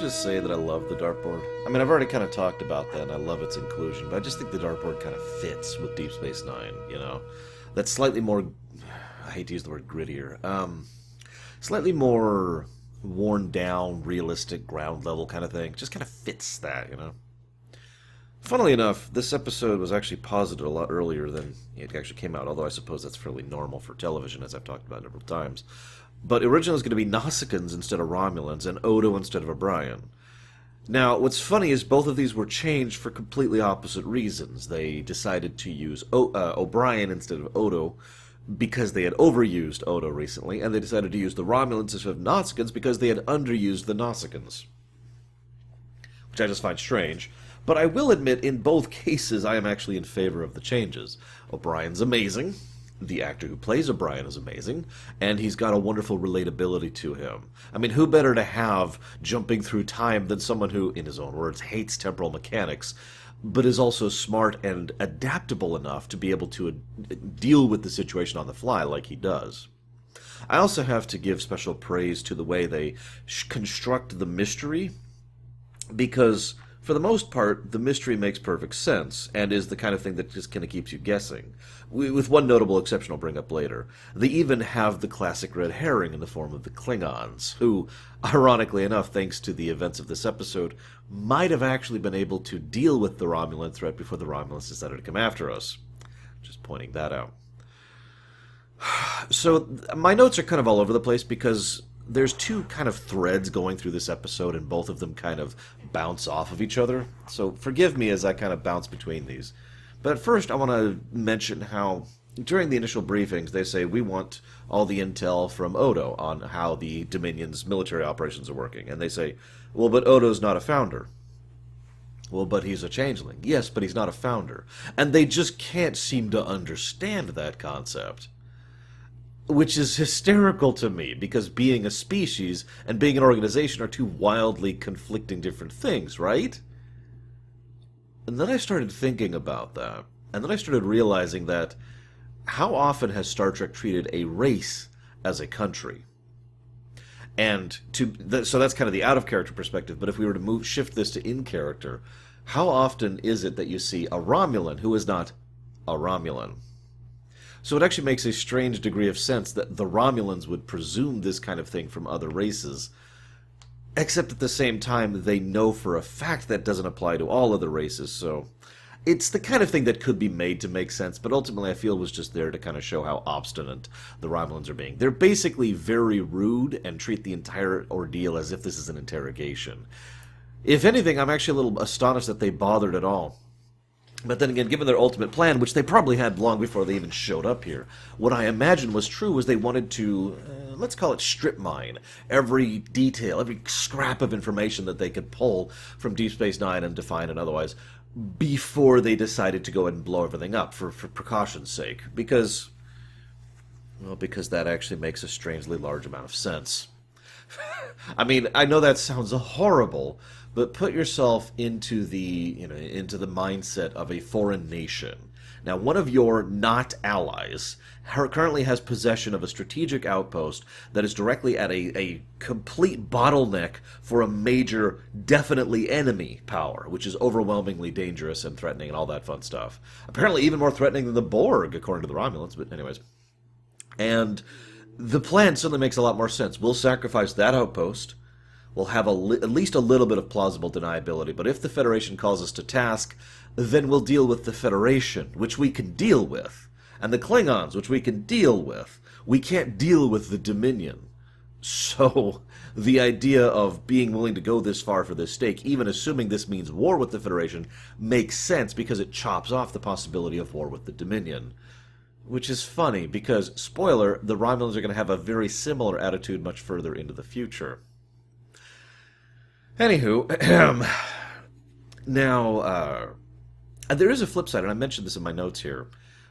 Just say that I love the dartboard? I mean, I've already kind of talked about that, and I love its inclusion, but I just think the dartboard kind of fits with Deep Space Nine, you know? That's slightly more. I hate to use the word grittier. Um, slightly more worn down, realistic, ground level kind of thing. Just kind of fits that, you know? Funnily enough, this episode was actually posited a lot earlier than it actually came out, although I suppose that's fairly normal for television, as I've talked about several times. But originally it was going to be Nausicaans instead of Romulans, and Odo instead of O'Brien. Now, what's funny is both of these were changed for completely opposite reasons. They decided to use o- uh, O'Brien instead of Odo because they had overused Odo recently, and they decided to use the Romulans instead of Nausicaans because they had underused the Nausicaans. Which I just find strange. But I will admit, in both cases, I am actually in favor of the changes. O'Brien's amazing. The actor who plays O'Brien is amazing, and he's got a wonderful relatability to him. I mean, who better to have jumping through time than someone who, in his own words, hates temporal mechanics, but is also smart and adaptable enough to be able to uh, deal with the situation on the fly like he does. I also have to give special praise to the way they construct the mystery, because for the most part, the mystery makes perfect sense and is the kind of thing that just kind of keeps you guessing. With one notable exception I'll bring up later. They even have the classic red herring in the form of the Klingons, who, ironically enough, thanks to the events of this episode, might have actually been able to deal with the Romulan threat before the Romulans decided to come after us. Just pointing that out. So, my notes are kind of all over the place because there's two kind of threads going through this episode, and both of them kind of bounce off of each other. So forgive me as I kind of bounce between these. But first, I want to mention how during the initial briefings they say we want all the intel from Odo on how the Dominion's military operations are working, and they say, well, but Odo's not a founder. Well, but he's a changeling. Yes, but he's not a founder. And they just can't seem to understand that concept which is hysterical to me because being a species and being an organization are two wildly conflicting different things, right? And then I started thinking about that. And then I started realizing that how often has Star Trek treated a race as a country? And to so that's kind of the out of character perspective, but if we were to move shift this to in character, how often is it that you see a Romulan who is not a Romulan? So it actually makes a strange degree of sense that the Romulans would presume this kind of thing from other races. Except at the same time, they know for a fact that doesn't apply to all other races, so. It's the kind of thing that could be made to make sense, but ultimately I feel was just there to kind of show how obstinate the Romulans are being. They're basically very rude and treat the entire ordeal as if this is an interrogation. If anything, I'm actually a little astonished that they bothered at all. But then again, given their ultimate plan, which they probably had long before they even showed up here, what I imagine was true was they wanted to, uh, let's call it strip mine, every detail, every scrap of information that they could pull from Deep Space Nine and Defiant and otherwise before they decided to go ahead and blow everything up for, for precaution's sake. Because, well, because that actually makes a strangely large amount of sense. I mean, I know that sounds horrible, but put yourself into the you know into the mindset of a foreign nation. Now, one of your not allies currently has possession of a strategic outpost that is directly at a, a complete bottleneck for a major, definitely enemy power, which is overwhelmingly dangerous and threatening and all that fun stuff. Apparently, even more threatening than the Borg, according to the Romulans, but, anyways. And the plan certainly makes a lot more sense. We'll sacrifice that outpost will have li- at least a little bit of plausible deniability. But if the Federation calls us to task, then we'll deal with the Federation, which we can deal with, and the Klingons, which we can deal with. We can't deal with the Dominion. So, the idea of being willing to go this far for this stake, even assuming this means war with the Federation, makes sense because it chops off the possibility of war with the Dominion. Which is funny because, spoiler, the Romulans are going to have a very similar attitude much further into the future. Anywho, now uh, there is a flip side, and I mentioned this in my notes here.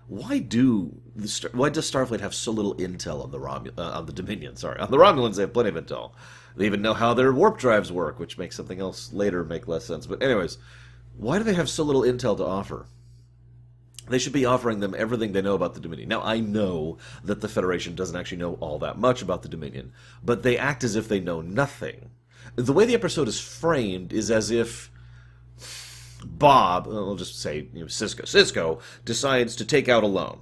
Why do the why does Starfleet have so little intel on the Rom- uh, on the Dominion? Sorry, on the Romulans they have plenty of intel. They even know how their warp drives work, which makes something else later make less sense. But anyways, why do they have so little intel to offer? They should be offering them everything they know about the Dominion. Now, I know that the Federation doesn't actually know all that much about the Dominion, but they act as if they know nothing the way the episode is framed is as if Bob, I'll just say you know, Sisko, Sisko decides to take out a loan.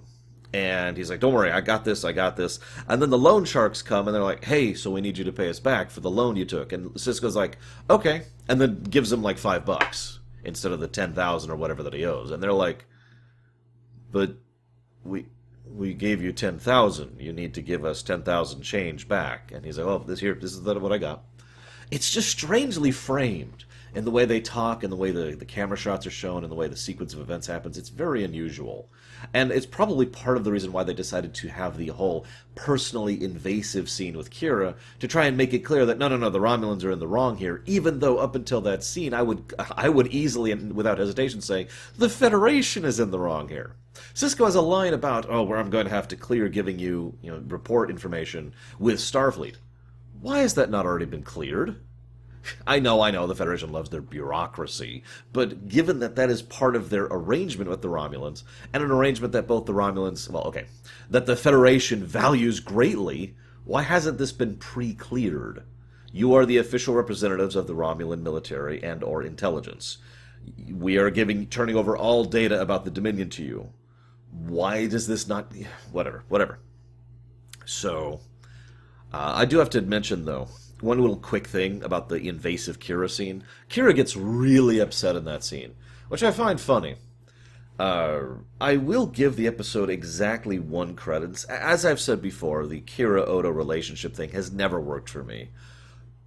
And he's like, "Don't worry, I got this. I got this." And then the loan sharks come and they're like, "Hey, so we need you to pay us back for the loan you took." And Sisko's like, "Okay," and then gives them like five bucks instead of the ten thousand or whatever that he owes. And they're like, "But we we gave you ten thousand. You need to give us ten thousand change back." And he's like, "Oh, this here, this is what I got." It's just strangely framed in the way they talk and the way the, the camera shots are shown and the way the sequence of events happens. It's very unusual. And it's probably part of the reason why they decided to have the whole personally invasive scene with Kira to try and make it clear that no, no, no, the Romulans are in the wrong here. Even though up until that scene, I would, I would easily and without hesitation say the Federation is in the wrong here. Sisko has a line about, oh, where I'm going to have to clear giving you, you know, report information with Starfleet. Why has that not already been cleared? I know, I know, the Federation loves their bureaucracy, but given that that is part of their arrangement with the Romulans, and an arrangement that both the Romulans, well, okay, that the Federation values greatly, why hasn't this been pre-cleared? You are the official representatives of the Romulan military and or intelligence. We are giving turning over all data about the Dominion to you. Why does this not whatever, whatever. So, uh, I do have to mention though, one little quick thing about the invasive Kira scene. Kira gets really upset in that scene, which I find funny. Uh, I will give the episode exactly one credit. As I've said before, the Kira Odo relationship thing has never worked for me.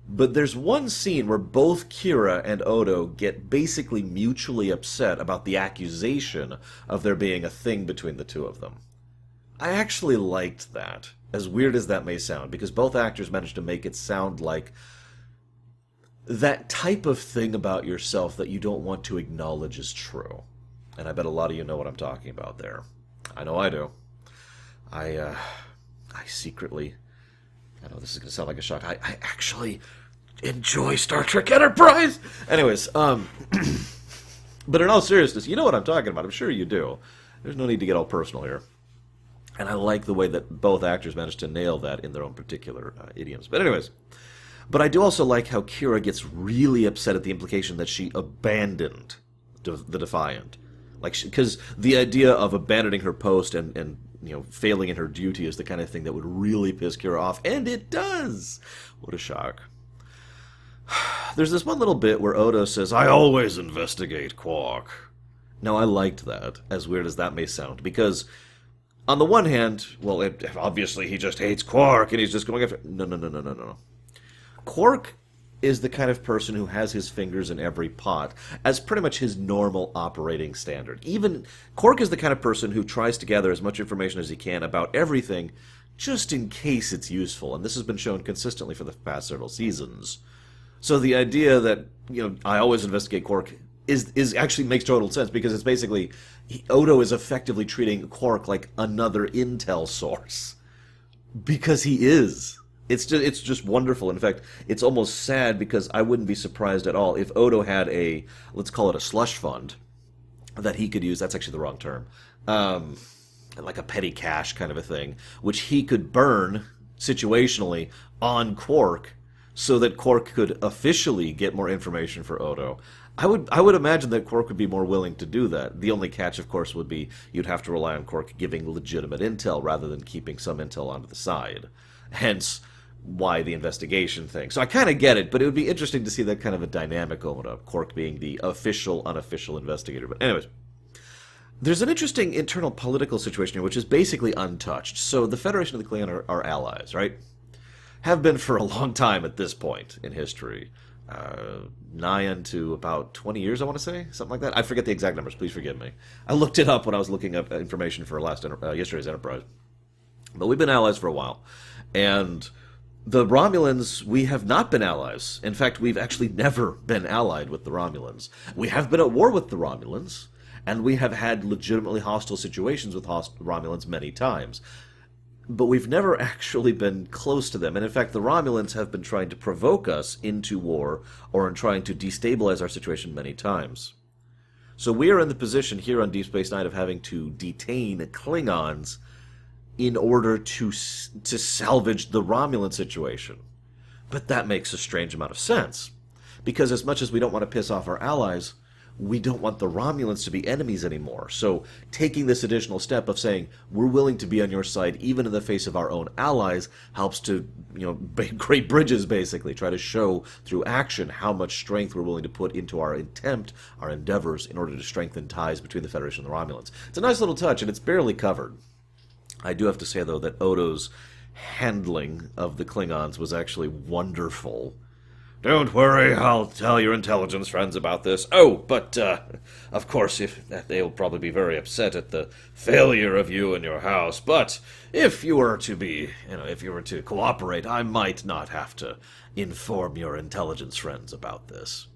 But there's one scene where both Kira and Odo get basically mutually upset about the accusation of there being a thing between the two of them. I actually liked that as weird as that may sound, because both actors managed to make it sound like that type of thing about yourself that you don't want to acknowledge is true. And I bet a lot of you know what I'm talking about there. I know I do. I, uh, I secretly, I know this is going to sound like a shock, I, I actually enjoy Star Trek Enterprise! Anyways, um, but in all seriousness, you know what I'm talking about. I'm sure you do. There's no need to get all personal here. And I like the way that both actors managed to nail that in their own particular uh, idioms. But, anyways, but I do also like how Kira gets really upset at the implication that she abandoned the Defiant. Like, because the idea of abandoning her post and, and you know failing in her duty is the kind of thing that would really piss Kira off, and it does. What a shock. There's this one little bit where Odo says, "I always investigate Quark." Now I liked that, as weird as that may sound, because on the one hand, well, it, obviously he just hates Quark and he's just going after. No, no, no, no, no, no. Quark is the kind of person who has his fingers in every pot as pretty much his normal operating standard. Even Quark is the kind of person who tries to gather as much information as he can about everything just in case it's useful, and this has been shown consistently for the past several seasons. So the idea that, you know, I always investigate Quark is is actually makes total sense because it's basically Odo is effectively treating Quark like another intel source because he is. It's just it's just wonderful. In fact, it's almost sad because I wouldn't be surprised at all if Odo had a let's call it a slush fund that he could use. That's actually the wrong term. Um, like a petty cash kind of a thing, which he could burn situationally on Quark so that Quark could officially get more information for Odo. I would I would imagine that Quark would be more willing to do that. The only catch, of course, would be you'd have to rely on Quark giving legitimate intel rather than keeping some intel onto the side. Hence, why the investigation thing. So I kind of get it, but it would be interesting to see that kind of a dynamic going up. Quark being the official, unofficial investigator. But anyways, there's an interesting internal political situation here, which is basically untouched. So the Federation of the Klingon are, are allies, right? Have been for a long time at this point in history uh, nigh into about 20 years, I want to say, something like that. I forget the exact numbers. Please forgive me. I looked it up when I was looking up information for last uh, yesterday's Enterprise. But we've been allies for a while, and the Romulans, we have not been allies. In fact, we've actually never been allied with the Romulans. We have been at war with the Romulans, and we have had legitimately hostile situations with host- Romulans many times but we've never actually been close to them. And in fact, the Romulans have been trying to provoke us into war or in trying to destabilize our situation many times. So we are in the position here on Deep Space Nine of having to detain Klingons in order to to salvage the Romulan situation. But that makes a strange amount of sense. Because as much as we don't want to piss off our allies, we don't want the Romulans to be enemies anymore. So taking this additional step of saying we're willing to be on your side even in the face of our own allies helps to, you know, create bridges basically, try to show through action how much strength we're willing to put into our attempt, our endeavors in order to strengthen ties between the Federation and the Romulans. It's a nice little touch and it's barely covered. I do have to say though that Odo's handling of the Klingons was actually wonderful don't worry, I'll tell your intelligence friends about this. Oh, but, uh, of course, if they'll probably be very upset at the failure of you and your house, but if you were to be, you know, if you were to cooperate, I might not have to inform your intelligence friends about this.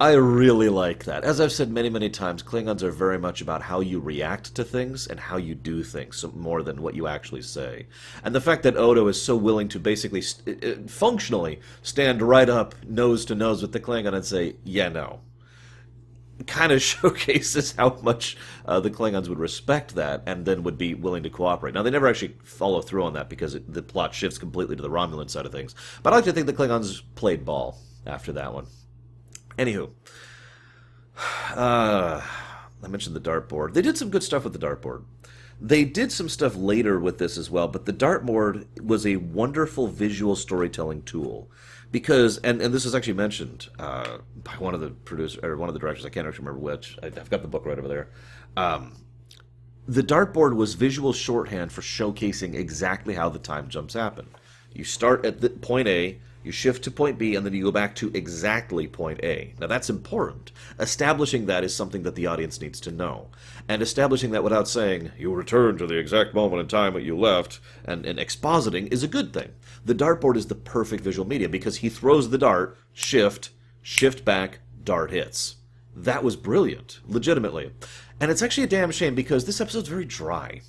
I really like that. As I've said many, many times, Klingons are very much about how you react to things and how you do things, more than what you actually say. And the fact that Odo is so willing to basically, st- functionally, stand right up, nose to nose with the Klingon and say, yeah, no, kind of showcases how much uh, the Klingons would respect that and then would be willing to cooperate. Now, they never actually follow through on that because it, the plot shifts completely to the Romulan side of things. But I like to think the Klingons played ball after that one. Anywho, uh, I mentioned the dartboard. They did some good stuff with the dartboard. They did some stuff later with this as well, but the dartboard was a wonderful visual storytelling tool because, and, and this is actually mentioned uh, by one of the producers or one of the directors. I can't actually remember which. I, have got the book right over there. Um, the dartboard was visual shorthand for showcasing exactly how the time jumps happen. You start at the point A, you shift to point B, and then you go back to exactly point A. Now that's important. Establishing that is something that the audience needs to know. And establishing that without saying, you return to the exact moment in time that you left, and, and expositing is a good thing. The dartboard is the perfect visual media because he throws the dart, shift, shift back, dart hits. That was brilliant, legitimately. And it's actually a damn shame because this episode's very dry.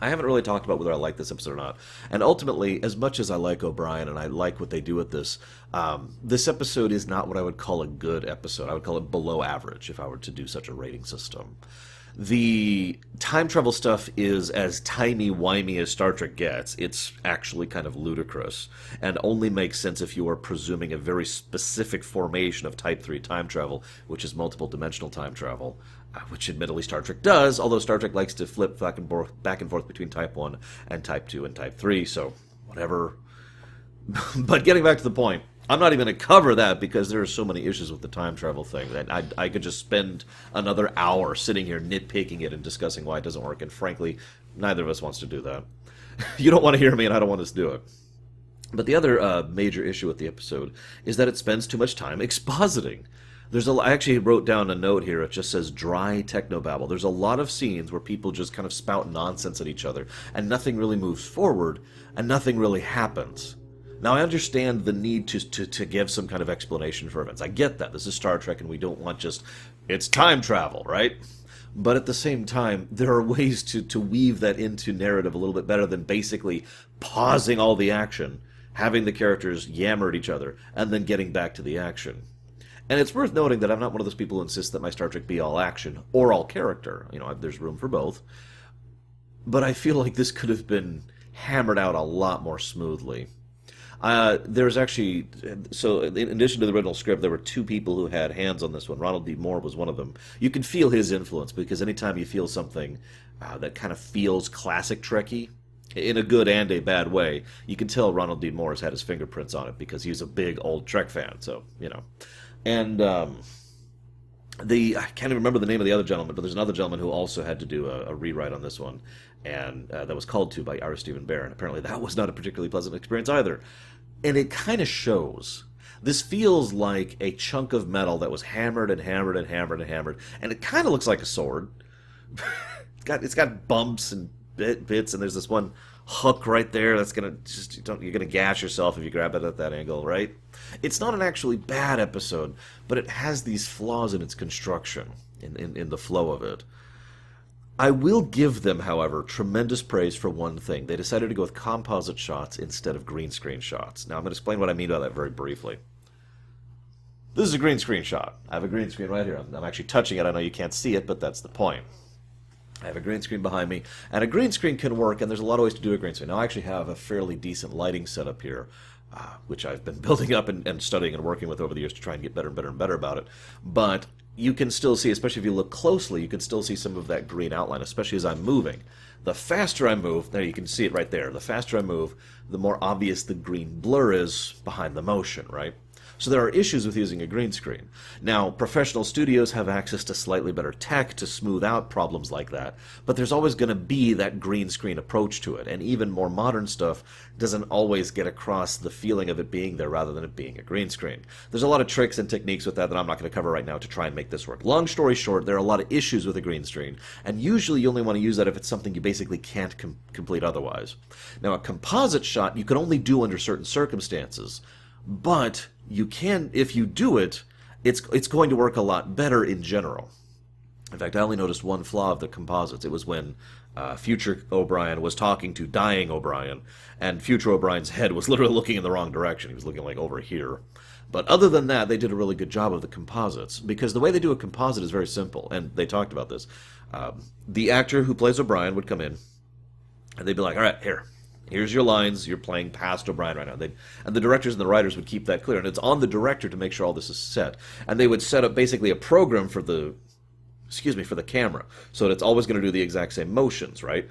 I haven't really talked about whether I like this episode or not. And ultimately, as much as I like O'Brien and I like what they do with this, um, this episode is not what I would call a good episode. I would call it below average if I were to do such a rating system. The time travel stuff is as timey-wimey as Star Trek gets. It's actually kind of ludicrous and only makes sense if you are presuming a very specific formation of Type 3 time travel, which is multiple dimensional time travel. Uh, which admittedly Star Trek does, although Star Trek likes to flip back and forth, back and forth between Type 1 and Type 2 and Type 3, so whatever. but getting back to the point, I'm not even going to cover that because there are so many issues with the time travel thing that I, I could just spend another hour sitting here nitpicking it and discussing why it doesn't work, and frankly, neither of us wants to do that. you don't want to hear me, and I don't want to do it. But the other uh, major issue with the episode is that it spends too much time expositing. There's a. I actually wrote down a note here. It just says dry technobabble. There's a lot of scenes where people just kind of spout nonsense at each other, and nothing really moves forward, and nothing really happens. Now I understand the need to, to to give some kind of explanation for events. I get that. This is Star Trek, and we don't want just it's time travel, right? But at the same time, there are ways to to weave that into narrative a little bit better than basically pausing all the action, having the characters yammer at each other, and then getting back to the action. And it's worth noting that I'm not one of those people who insists that my Star Trek be all action or all character. You know, there's room for both. But I feel like this could have been hammered out a lot more smoothly. Uh, there's actually so in addition to the original script, there were two people who had hands on this one. Ronald D. Moore was one of them. You can feel his influence because anytime you feel something uh, that kind of feels classic Trekky, in a good and a bad way, you can tell Ronald D. Moore has had his fingerprints on it because he's a big old Trek fan. So you know, and um, the I can't even remember the name of the other gentleman, but there's another gentleman who also had to do a, a rewrite on this one, and uh, that was called to by Ira Steven Behr, and apparently that was not a particularly pleasant experience either. And it kind of shows. This feels like a chunk of metal that was hammered and hammered and hammered and hammered, and it kind of looks like a sword. it's got it's got bumps and bit, bits, and there's this one hook right there that's gonna just you don't, you're gonna gash yourself if you grab it at that angle, right? It's not an actually bad episode, but it has these flaws in its construction, in, in, in the flow of it. I will give them, however, tremendous praise for one thing. They decided to go with composite shots instead of green screen shots. Now, I'm going to explain what I mean by that very briefly. This is a green screen shot. I have a green screen right here. I'm, I'm actually touching it. I know you can't see it, but that's the point. I have a green screen behind me, and a green screen can work, and there's a lot of ways to do a green screen. Now, I actually have a fairly decent lighting setup here, uh, which I've been building up and, and studying and working with over the years to try and get better and better and better about it. But you can still see, especially if you look closely, you can still see some of that green outline, especially as I'm moving. The faster I move, there you can see it right there. The faster I move, the more obvious the green blur is behind the motion, right? So there are issues with using a green screen. Now, professional studios have access to slightly better tech to smooth out problems like that, but there's always going to be that green screen approach to it, and even more modern stuff doesn't always get across the feeling of it being there rather than it being a green screen. There's a lot of tricks and techniques with that that I'm not going to cover right now to try and make this work. Long story short, there are a lot of issues with a green screen, and usually you only want to use that if it's something you basically can't com- complete otherwise. Now, a composite shot you can only do under certain circumstances, but you can if you do it it's it's going to work a lot better in general. In fact i only noticed one flaw of the composites. It was when uh, future o'brien was talking to dying o'brien and future o'brien's head was literally looking in the wrong direction. He was looking like over here. But other than that they did a really good job of the composites because the way they do a composite is very simple and they talked about this. Um, the actor who plays o'brien would come in and they'd be like all right here Here's your lines. You're playing past O'Brien right now. They'd, and the directors and the writers would keep that clear. And it's on the director to make sure all this is set. And they would set up basically a program for the, excuse me, for the camera. So that it's always going to do the exact same motions, right?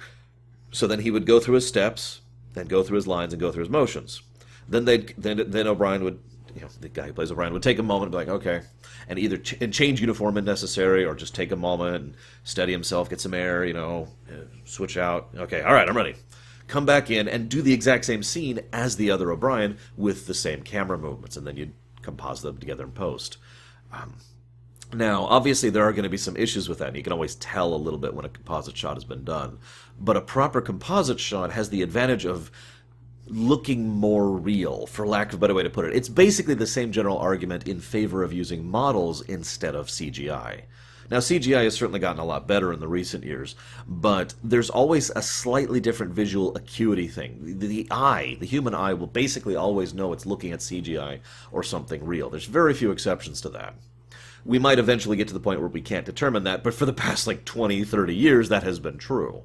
So then he would go through his steps, then go through his lines and go through his motions. Then they then then O'Brien would you know, the guy who plays O'Brien would take a moment and be like, okay, and either ch- and change uniform if necessary, or just take a moment and steady himself, get some air, you know, switch out. Okay, all right, I'm ready come back in and do the exact same scene as the other O'Brien with the same camera movements, and then you'd composite them together in post. Um, now, obviously, there are going to be some issues with that, and you can always tell a little bit when a composite shot has been done. But a proper composite shot has the advantage of looking more real, for lack of a better way to put it. It's basically the same general argument in favor of using models instead of CGI. Now, CGI has certainly gotten a lot better in the recent years, but there's always a slightly different visual acuity thing. The, the, eye, the human eye, will basically always know it's looking at CGI or something real. There's very few exceptions to that. We might eventually get to the point where we can't determine that, but for the past like 20, 30 years, that has been true.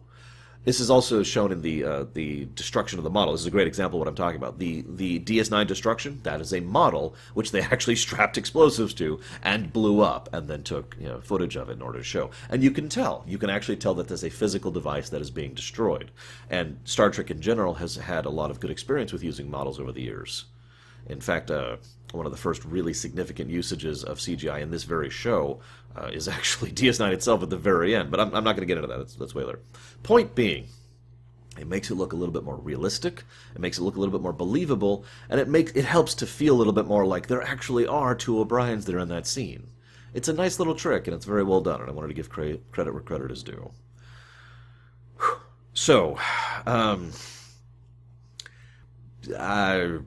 This is also shown in the uh, the destruction of the model. This is a great example of what I'm talking about. The the DS9 destruction that is a model which they actually strapped explosives to and blew up, and then took you know, footage of it in order to show. And you can tell, you can actually tell that there's a physical device that is being destroyed. And Star Trek in general has had a lot of good experience with using models over the years. In fact, uh, one of the first really significant usages of CGI in this very show uh, is actually DS9 itself at the very end. But I'm, I'm not going to get into that. That's, way later. Point being, it makes it look a little bit more realistic. It makes it look a little bit more believable, and it makes it helps to feel a little bit more like there actually are two O'Briens there in that scene. It's a nice little trick, and it's very well done. And I wanted to give credit where credit is due. So, um, I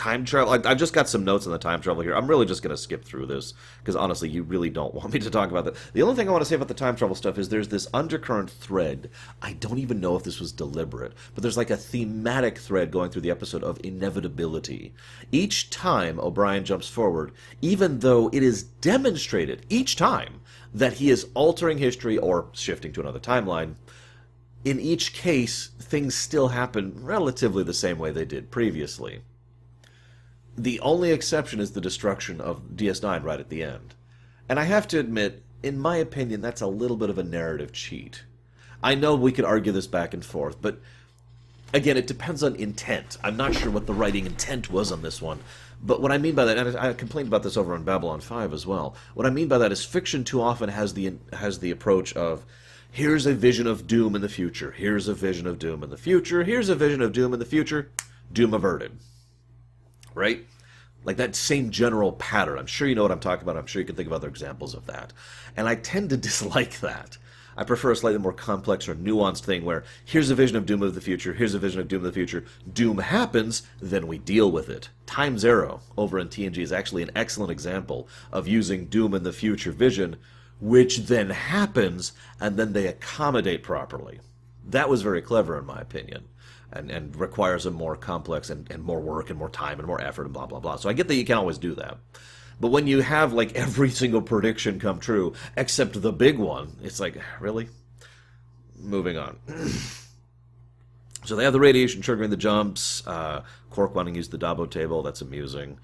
time travel. I, have just got some notes on the time travel here. I'm really just going to skip through this because honestly, you really don't want me to talk about that. The only thing I want to say about the time travel stuff is there's this undercurrent thread. I don't even know if this was deliberate, but there's like a thematic thread going through the episode of inevitability. Each time O'Brien jumps forward, even though it is demonstrated each time that he is altering history or shifting to another timeline, in each case, things still happen relatively the same way they did previously. The only exception is the destruction of DS9 right at the end. And I have to admit, in my opinion, that's a little bit of a narrative cheat. I know we could argue this back and forth, but again, it depends on intent. I'm not sure what the writing intent was on this one. But what I mean by that, and I complained about this over on Babylon 5 as well, what I mean by that is fiction too often has the, has the approach of here's a vision of doom in the future, here's a vision of doom in the future, here's a vision of doom in the future, doom averted right? Like that same general pattern. I'm sure you know what I'm talking about. I'm sure you can think of other examples of that. And I tend to dislike that. I prefer a slightly more complex or nuanced thing where here's a vision of Doom of the future, here's a vision of Doom of the future. Doom happens, then we deal with it. Time Zero over in TNG is actually an excellent example of using Doom in the future vision, which then happens, and then they accommodate properly. That was very clever, in my opinion and, and requires a more complex and, and more work and more time and more effort and blah blah blah. So I get that you can always do that. But when you have like every single prediction come true except the big one, it's like really moving on. So they have the radiation triggering the jumps. Uh, Quark wanting to use the Dabo table. That's amusing.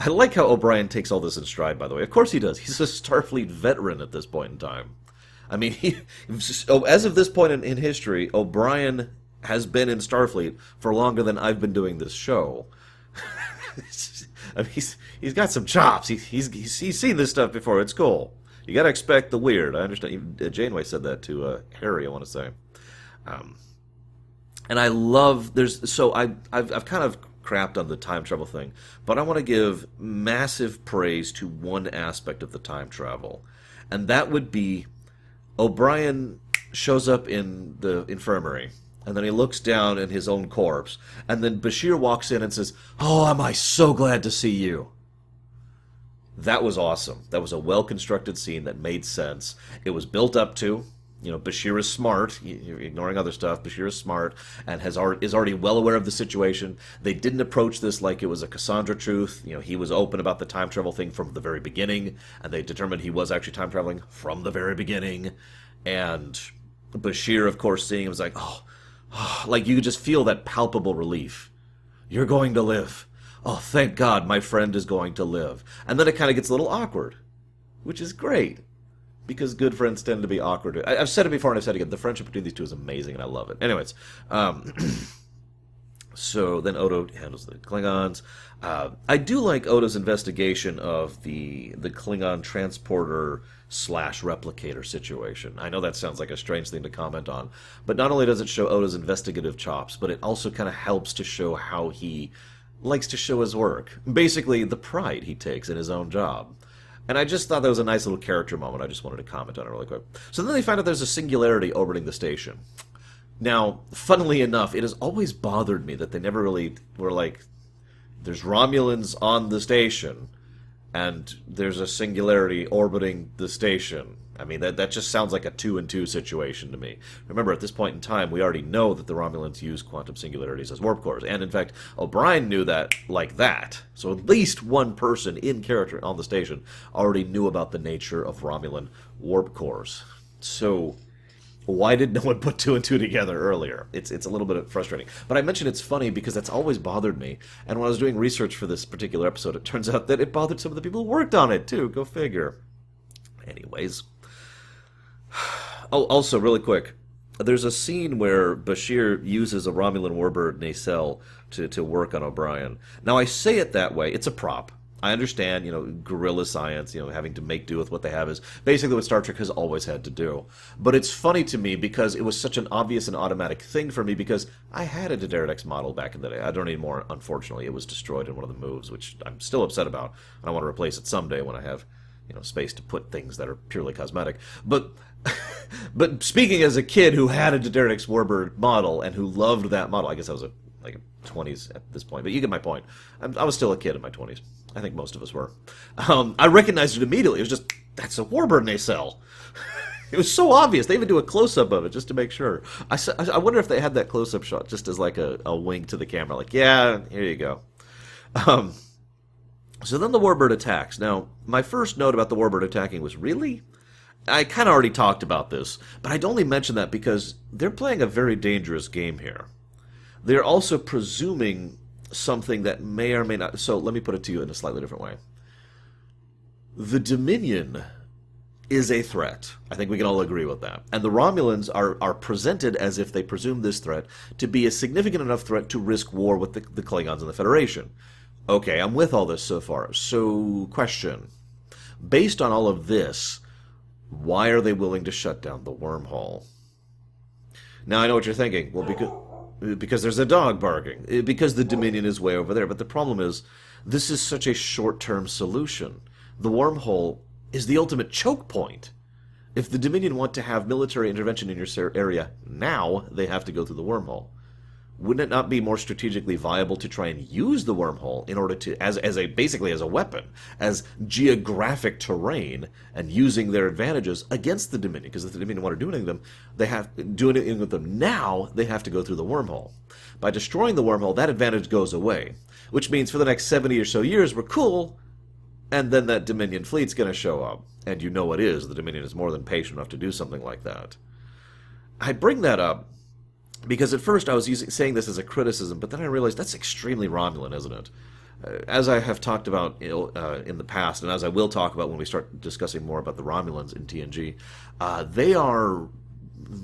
I like how O'Brien takes all this in stride, by the way. Of course he does. He's a Starfleet veteran at this point in time. I mean, he, as of this point in, in history, O'Brien has been in Starfleet for longer than I've been doing this show. I mean, he's he's got some chops. He, he's, he's seen this stuff before. It's cool. You got to expect the weird. I understand. Even uh, Janeway said that to uh, Harry. I want to say. Um, and I love there's so I I've, I've kind of crapped on the time travel thing, but I want to give massive praise to one aspect of the time travel, and that would be O'Brien shows up in the infirmary and then he looks down at his own corpse, and then Bashir walks in and says, "Oh, am I so glad to see you." That was awesome. That was a well constructed scene that made sense. It was built up to. You know, Bashir is smart. Ignoring other stuff. Bashir is smart and has already, is already well aware of the situation. They didn't approach this like it was a Cassandra truth. You know, he was open about the time travel thing from the very beginning, and they determined he was actually time traveling from the very beginning. And Bashir, of course, seeing him was like, "Oh, like you just feel that palpable relief. You're going to live. Oh, thank God my friend is going to live. And then it kind of gets a little awkward, which is great because good friends tend to be awkward. I, have said it before and I've said it again. The friendship between these two is amazing and I love it. Anyways, um, so then Odo handles the Klingons. Uh, I do like Odo's investigation of the the Klingon transporter slash replicator situation. I know that sounds like a strange thing to comment on, but not only does it show Odo's investigative chops, but it also kind of helps to show how he likes to show his work. Basically, the pride he takes in his own job. And I just thought that was a nice little character moment. I just wanted to comment on it really quick. So then they find out there's a singularity orbiting the station. Now, funnily enough, it has always bothered me that they never really were like, there's Romulans on the station and there's a singularity orbiting the station. I mean, that, that just sounds like a two and two situation to me. Remember, at this point in time, we already know that the Romulans use quantum singularities as warp cores. And in fact, O'Brien knew that like that. So at least one person in character on the station already knew about the nature of Romulan warp cores. So why did no one put two and two together earlier? It's it's a little bit frustrating. But I mentioned it's funny because that's always bothered me. And when I was doing research for this particular episode, it turns out that it bothered some of the people who worked on it too. Go figure. Anyways. Oh, also, really quick, there's a scene where Bashir uses a Romulan warbird nacelle to, to work on O'Brien. Now, I say it that way. It's a prop. I understand, you know, guerrilla science, you know, having to make do with what they have is basically what Star Trek has always had to do. But it's funny to me because it was such an obvious and automatic thing for me because I had a D'Deridex model back in the day. I don't anymore, unfortunately. It was destroyed in one of the moves, which I'm still upset about. And I want to replace it someday when I have, you know, space to put things that are purely cosmetic. But but speaking as a kid who had a D'Deridex Warbird model and who loved that model, I guess I was a like 20s at this point, but you get my point. I'm, i was still a kid in my 20s. I think most of us were. Um, I recognized it immediately. It was just, that's a Warbird nacelle. it was so obvious. They even do a close up of it just to make sure. I, I wonder if they had that close up shot just as like a, a wink to the camera, like, yeah, here you go. Um, so then the Warbird attacks. Now, my first note about the Warbird attacking was really? I kind of already talked about this, but I'd only mention that because they're playing a very dangerous game here. They're also presuming something that may or may not. So let me put it to you in a slightly different way. The Dominion is a threat. I think we can all agree with that. And the Romulans are, are presented as if they presume this threat to be a significant enough threat to risk war with the, the Klingons and the Federation. Okay, I'm with all this so far. So, question. Based on all of this, why are they willing to shut down the wormhole? Now, I know what you're thinking. Well, because because there's a dog barking, eh, because the Dominion is way over there. But the problem is, this is such a short term solution. The wormhole is the ultimate choke point. If the Dominion want to have military intervention in your area now, they have to go through the wormhole wouldn't it not be more strategically viable to try and use the wormhole in order to as as a basically as a weapon as geographic terrain and using their advantages against the dominion? Because if the dominion want to do anything with them they have doing it with them now they have to go through the wormhole. By destroying the wormhole that advantage goes away which means for the next 70 or so years we're cool and then that dominion fleet's going to show up. And you know it is the dominion is more than patient enough to do something like that. I bring that up because at first I was using, saying this as a criticism, but then I realized that's extremely Romulan, isn't it? Uh, as I have talked about uh, in the past, and as I will talk about when we start discussing more about the Romulans in TNG, uh, they are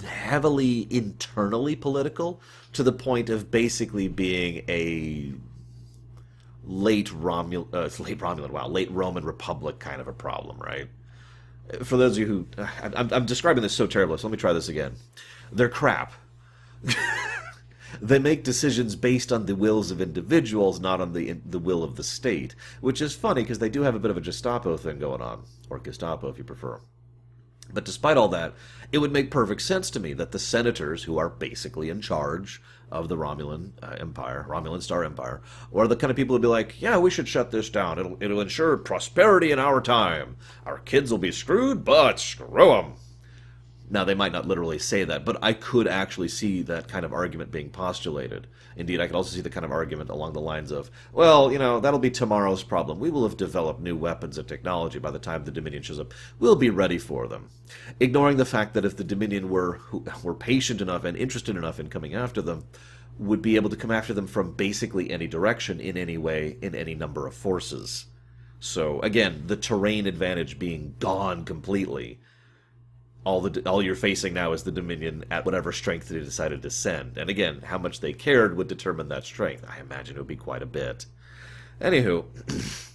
heavily internally political to the point of basically being a late Romul uh, late Romulan, wow, late Roman Republic kind of a problem, right? For those of you who, I'm, I'm describing this so terribly, so let me try this again. They're crap. they make decisions based on the wills of individuals, not on the the will of the state, which is funny because they do have a bit of a Gestapo thing going on, or Gestapo if you prefer. But despite all that, it would make perfect sense to me that the senators, who are basically in charge of the Romulan uh, Empire, Romulan Star Empire, are the kind of people who'd be like, "Yeah, we should shut this down. It'll it'll ensure prosperity in our time. Our kids will be screwed, but screw them." Now, they might not literally say that, but I could actually see that kind of argument being postulated. Indeed, I could also see the kind of argument along the lines of, well, you know, that'll be tomorrow's problem. We will have developed new weapons and technology by the time the Dominion shows up. We'll be ready for them. Ignoring the fact that if the Dominion were, were patient enough and interested enough in coming after them, would be able to come after them from basically any direction, in any way, in any number of forces. So, again, the terrain advantage being gone completely all the all you're facing now is the Dominion at whatever strength they decided to send. And again, how much they cared would determine that strength. I imagine it would be quite a bit. Anywho,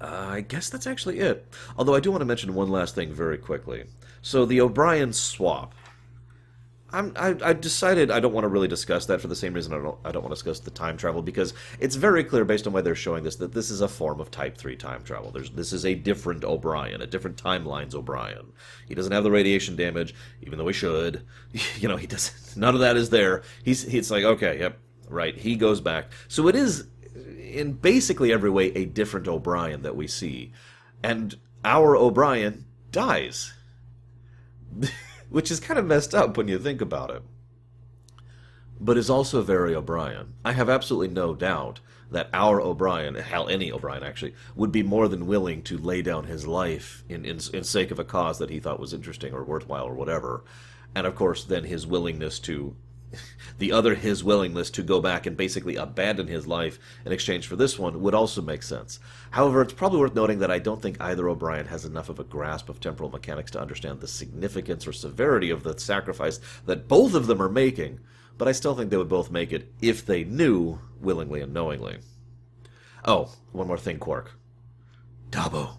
uh, I guess that's actually it. Although I do want to mention one last thing very quickly. So the O'Brien swap. I'm, I, I decided I don't want to really discuss that for the same reason I don't, I don't want to discuss the time travel because it's very clear based on why they're showing this that this is a form of Type 3 time travel. There's, this is a different O'Brien, a different timelines O'Brien. He doesn't have the radiation damage, even though he should. You know, he doesn't. none of that is there. He's, he's like, okay, yep, right. He goes back. So it is, in basically every way, a different O'Brien that we see. And our O'Brien dies. which is kind of messed up when you think about it. But is also very O'Brien. I have absolutely no doubt that our O'Brien, hell, any O'Brien actually, would be more than willing to lay down his life in, in, in sake of a cause that he thought was interesting or worthwhile or whatever. And of course, then his willingness to the other his willingness to go back and basically abandon his life in exchange for this one would also make sense. However, it's probably worth noting that I don't think either O'Brien has enough of a grasp of temporal mechanics to understand the significance or severity of the sacrifice that both of them are making, but I still think they would both make it if they knew, willingly and knowingly. Oh, one more thing, Quark. Dabo.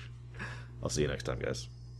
I'll see you next time, guys.